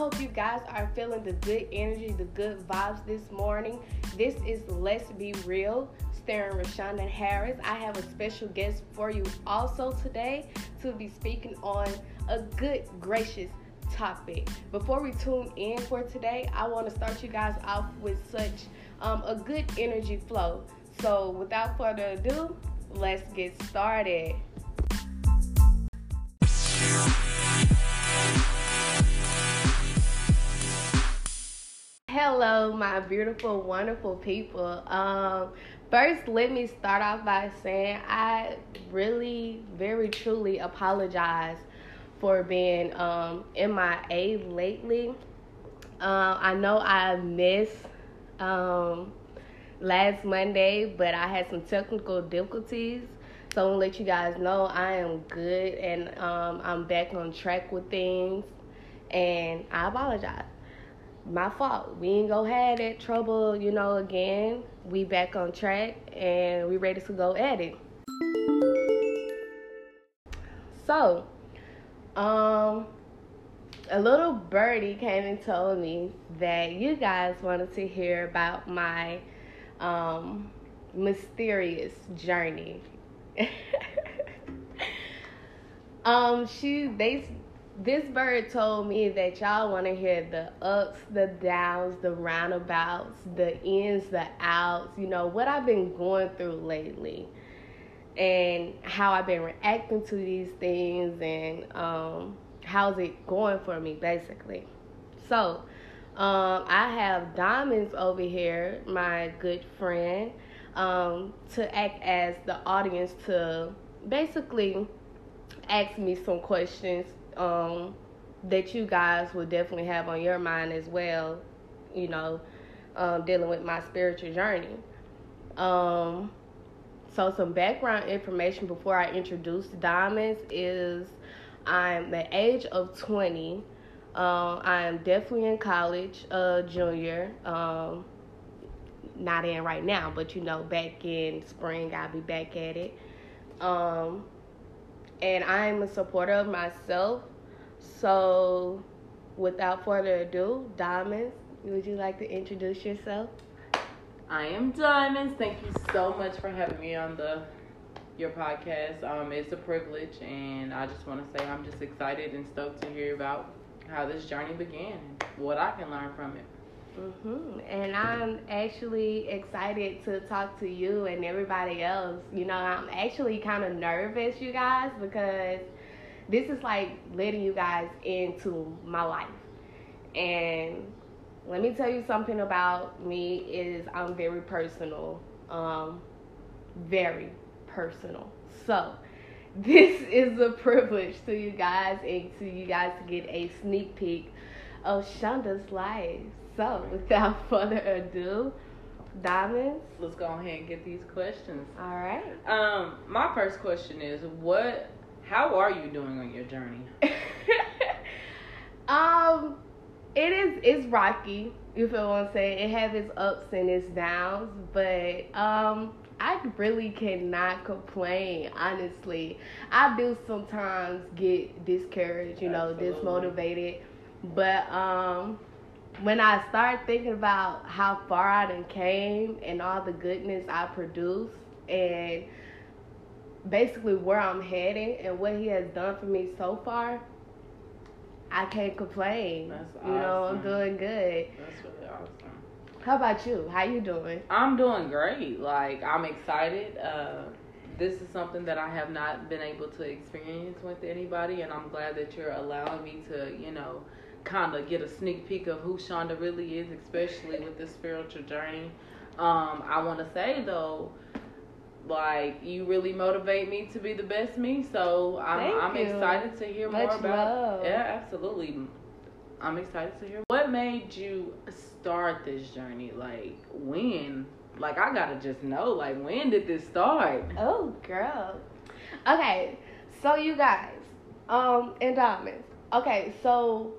hope you guys are feeling the good energy, the good vibes this morning. This is Let's Be Real, starring Rashonda Harris. I have a special guest for you also today to be speaking on a good, gracious topic. Before we tune in for today, I want to start you guys off with such um, a good energy flow. So, without further ado, let's get started. Hello, my beautiful, wonderful people. Um, first, let me start off by saying I really, very truly apologize for being um, MIA lately. Uh, I know I missed um, last Monday, but I had some technical difficulties. So I'm gonna let you guys know I am good and um, I'm back on track with things. And I apologize my fault. We ain't gonna have that trouble, you know, again. We back on track and we ready to go at it. So, um, a little birdie came and told me that you guys wanted to hear about my um, mysterious journey. um, she they this bird told me that y'all want to hear the ups, the downs, the roundabouts, the ins, the outs, you know, what I've been going through lately and how I've been reacting to these things and um, how's it going for me, basically. So, um, I have Diamonds over here, my good friend, um, to act as the audience to basically ask me some questions um, that you guys will definitely have on your mind as well, you know, um, dealing with my spiritual journey. Um, so, some background information before I introduce Diamonds is I'm the age of 20. Um, I am definitely in college, uh, junior. Um, not in right now, but you know, back in spring, I'll be back at it. Um, and I'm a supporter of myself. So, without further ado, Diamonds, would you like to introduce yourself? I am Diamonds. Thank you so much for having me on the your podcast. Um, it's a privilege, and I just want to say I'm just excited and stoked to hear about how this journey began and what I can learn from it. Mm-hmm. And I'm actually excited to talk to you and everybody else. You know, I'm actually kind of nervous, you guys, because this is like letting you guys into my life. And let me tell you something about me is I'm very personal. Um, very personal. So this is a privilege to you guys and to you guys to get a sneak peek of Shonda's life. So, without further ado, Diamonds. Let's go ahead and get these questions. All right. Um, my first question is what how are you doing on your journey? um, it is it's rocky, if I want to say. It has its ups and its downs, but um I really cannot complain, honestly. I do sometimes get discouraged, you know, Absolutely. dismotivated. But um when I start thinking about how far I done came and all the goodness I produced and basically where I'm heading and what he has done for me so far, I can't complain. That's You know, I'm doing good. That's really awesome. How about you? How you doing? I'm doing great. Like I'm excited. Uh, this is something that I have not been able to experience with anybody, and I'm glad that you're allowing me to, you know, kind of get a sneak peek of who Shonda really is, especially with this spiritual journey. Um, I want to say though, like you really motivate me to be the best me. So I'm I'm excited to hear Much more about. love. Yeah, absolutely. I'm excited to hear. What made you start this journey? Like when? Like I gotta just know. Like when did this start? Oh, girl. Okay, so you guys, um, and diamonds. Okay, so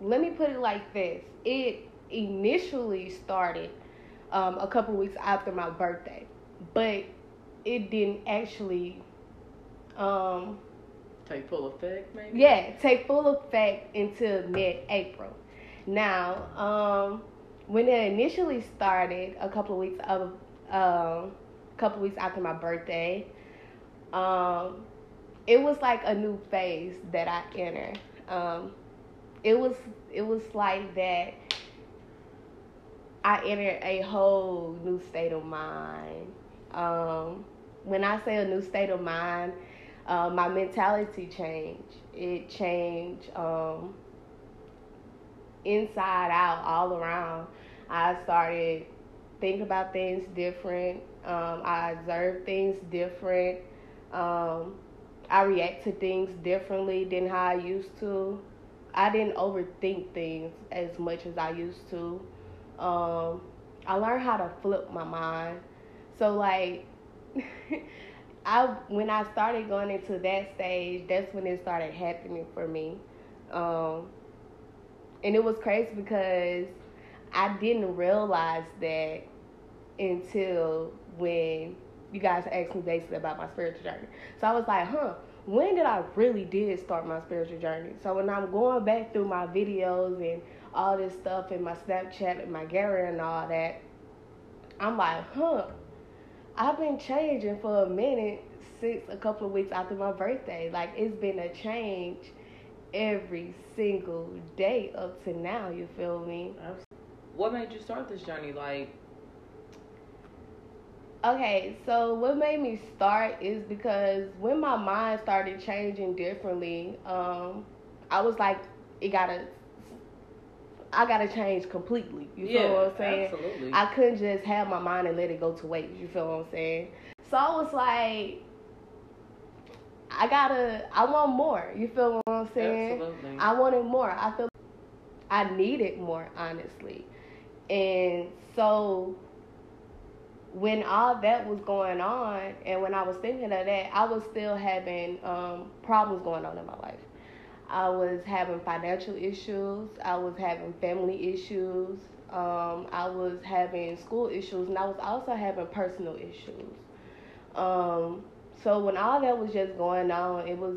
let me put it like this. It initially started um, a couple weeks after my birthday, but it didn't actually um, Take full effect, maybe. Yeah, take full effect until mid-April. Now, um, when it initially started, a couple of weeks of, um, a couple of weeks after my birthday, um, it was like a new phase that I entered. It was it was like that. I entered a whole new state of mind. Um, when I say a new state of mind, uh, my mentality changed. It changed um, inside out, all around. I started thinking about things different. Um, I observe things different. Um, I react to things differently than how I used to. I didn't overthink things as much as I used to. Um, I learned how to flip my mind. So like, I when I started going into that stage, that's when it started happening for me. Um, and it was crazy because I didn't realize that until when you guys asked me basically about my spiritual journey. So I was like, huh, when did I really did start my spiritual journey? So when I'm going back through my videos and all this stuff and my Snapchat and my gallery and all that, I'm like, huh, I've been changing for a minute since a couple of weeks after my birthday. Like it's been a change every single day up to now, you feel me? What made you start this journey? Like Okay, so what made me start is because when my mind started changing differently, um, I was like, it gotta, I gotta change completely. You feel yeah, what I'm saying? absolutely. I couldn't just have my mind and let it go to waste. You feel what I'm saying? So I was like, I gotta, I want more. You feel what I'm saying? Absolutely. I wanted more. I feel I needed more, honestly. And so when all that was going on and when I was thinking of that, I was still having um, problems going on in my life. I was having financial issues, I was having family issues, um, I was having school issues, and I was also having personal issues. Um, so when all that was just going on, it was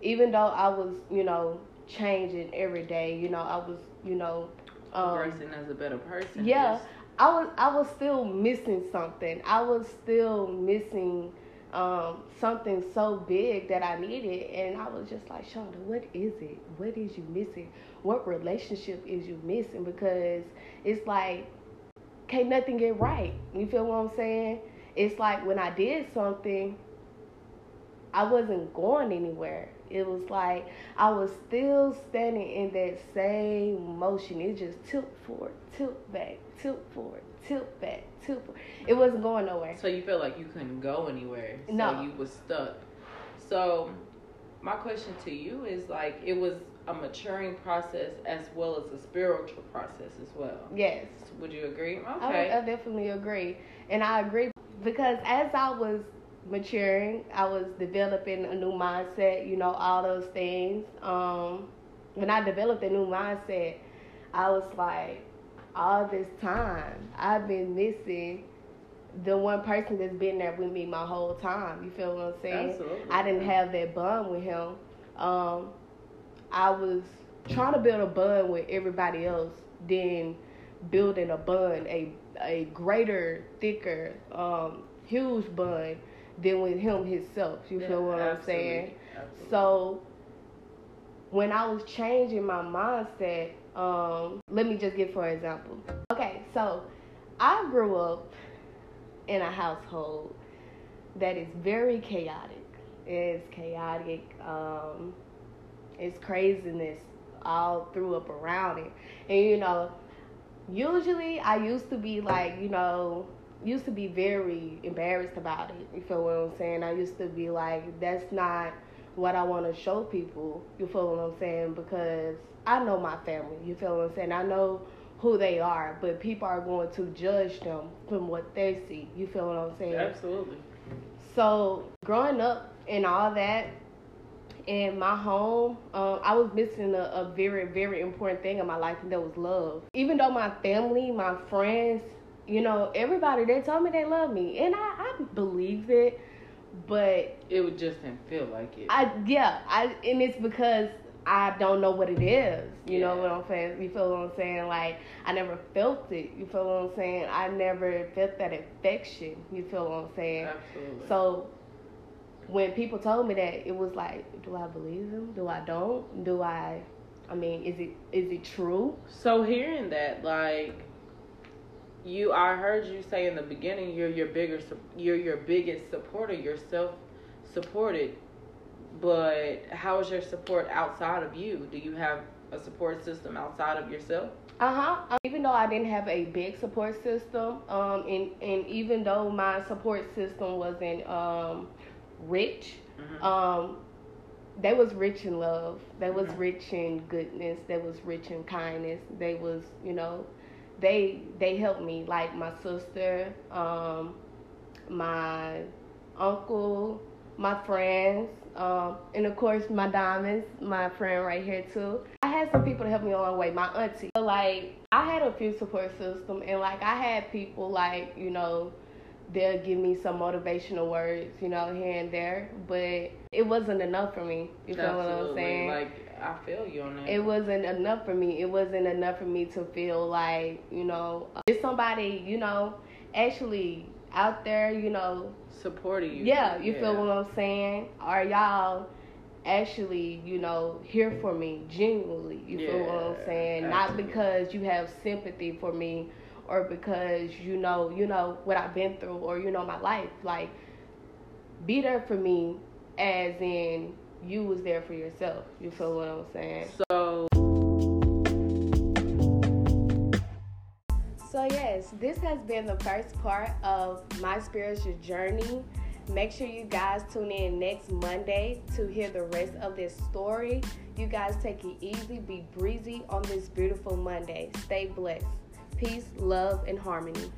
even though I was, you know, changing every day, you know, I was, you know, um, Progressing as a better person. yeah, I was I was still missing something. I was still missing um, something so big that I needed, and I was just like, Shonda, what is it? What is you missing? What relationship is you missing? Because it's like, can't nothing get right. You feel what I'm saying? It's like when I did something, I wasn't going anywhere. It was like I was still standing in that same motion. It just tilt forward, tilt back, tilt forward, tilt back, tilt forward. It wasn't going nowhere. So you felt like you couldn't go anywhere. So No. you was stuck. So my question to you is like it was a maturing process as well as a spiritual process as well. Yes. Would you agree? I, Okay. I definitely agree. And I agree because as I was maturing, I was developing a new mindset, you know, all those things. Um, when I developed a new mindset, I was like, all this time, I've been missing the one person that's been there with me my whole time. You feel what I'm saying? Absolutely. I didn't have that bond with him. Um, I was trying to build a bond with everybody else, then building a bond, a a greater, thicker, um, huge bond than with him himself. You Yeah, feel what I'm saying? Absolutely. So when I was changing my mindset, um, let me just give for example. Okay, so I grew up in a household that is very chaotic. It's chaotic. Um, it's craziness all through up around it, and you know, usually I used to be like, you know, used to be very embarrassed about it. You feel what I'm saying? I used to be like, that's not what I want to show people. You feel what I'm saying? Because I know my family. You feel what I'm saying? I know who they are, but people are going to judge them from what they see. You feel what I'm saying? Absolutely. So growing up and all that in my home, um, I was missing a, a very, very important thing in my life, and that was love. Even though my family, my friends, you know, everybody, they told me they love me, and I, I believe it. but it would just didn't feel like it. I yeah, I and it's because I don't know what it is. You know what I'm saying? You feel what I'm saying? Like I never felt it. You feel what I'm saying? I never felt that affection. You feel what I'm saying? Absolutely. So when people told me that, it was like, do I believe them? Do I don't? Do I? I mean, is it is it true? So hearing that, like you, I heard you say in the beginning, you're your bigger, you're your biggest supporter. You're self supported, but how is your support outside of you? Do you have a support system outside of yourself? Uh huh. even though I didn't have a big support system, um, and and even though my support system wasn't um, rich, Mhm. um, they was rich in love. They was Mhm. rich in goodness. They was rich in kindness. They was, you know, they they helped me. Like my sister, um, my uncle, my friends, um, and of course my diamonds, my friend right here too. I had some people to help me along the way. My auntie, like I had a few support system, and like I had people like you know they'll give me some motivational words, you know, here and there, but it wasn't enough for me. You feel what I'm saying? Like I feel you on that. it wasn't enough for me. It wasn't enough for me to feel like, you know, uh, is somebody, you know, actually out there, you know, supporting you. yeah, you feel what I'm saying? Are y'all actually, you know, here for me genuinely? You feel what I'm Yeah, saying? Not because you have sympathy for me or because you know, you know what I've been through or you know my life. Like be there for me as in you was there for yourself. You feel what I'm saying? So So yes, this has been the first part of my spiritual journey. Make sure you guys tune in next Monday to hear the rest of this story. You guys take it easy, be breezy on this beautiful Monday. Stay blessed. Peace, love, and harmony.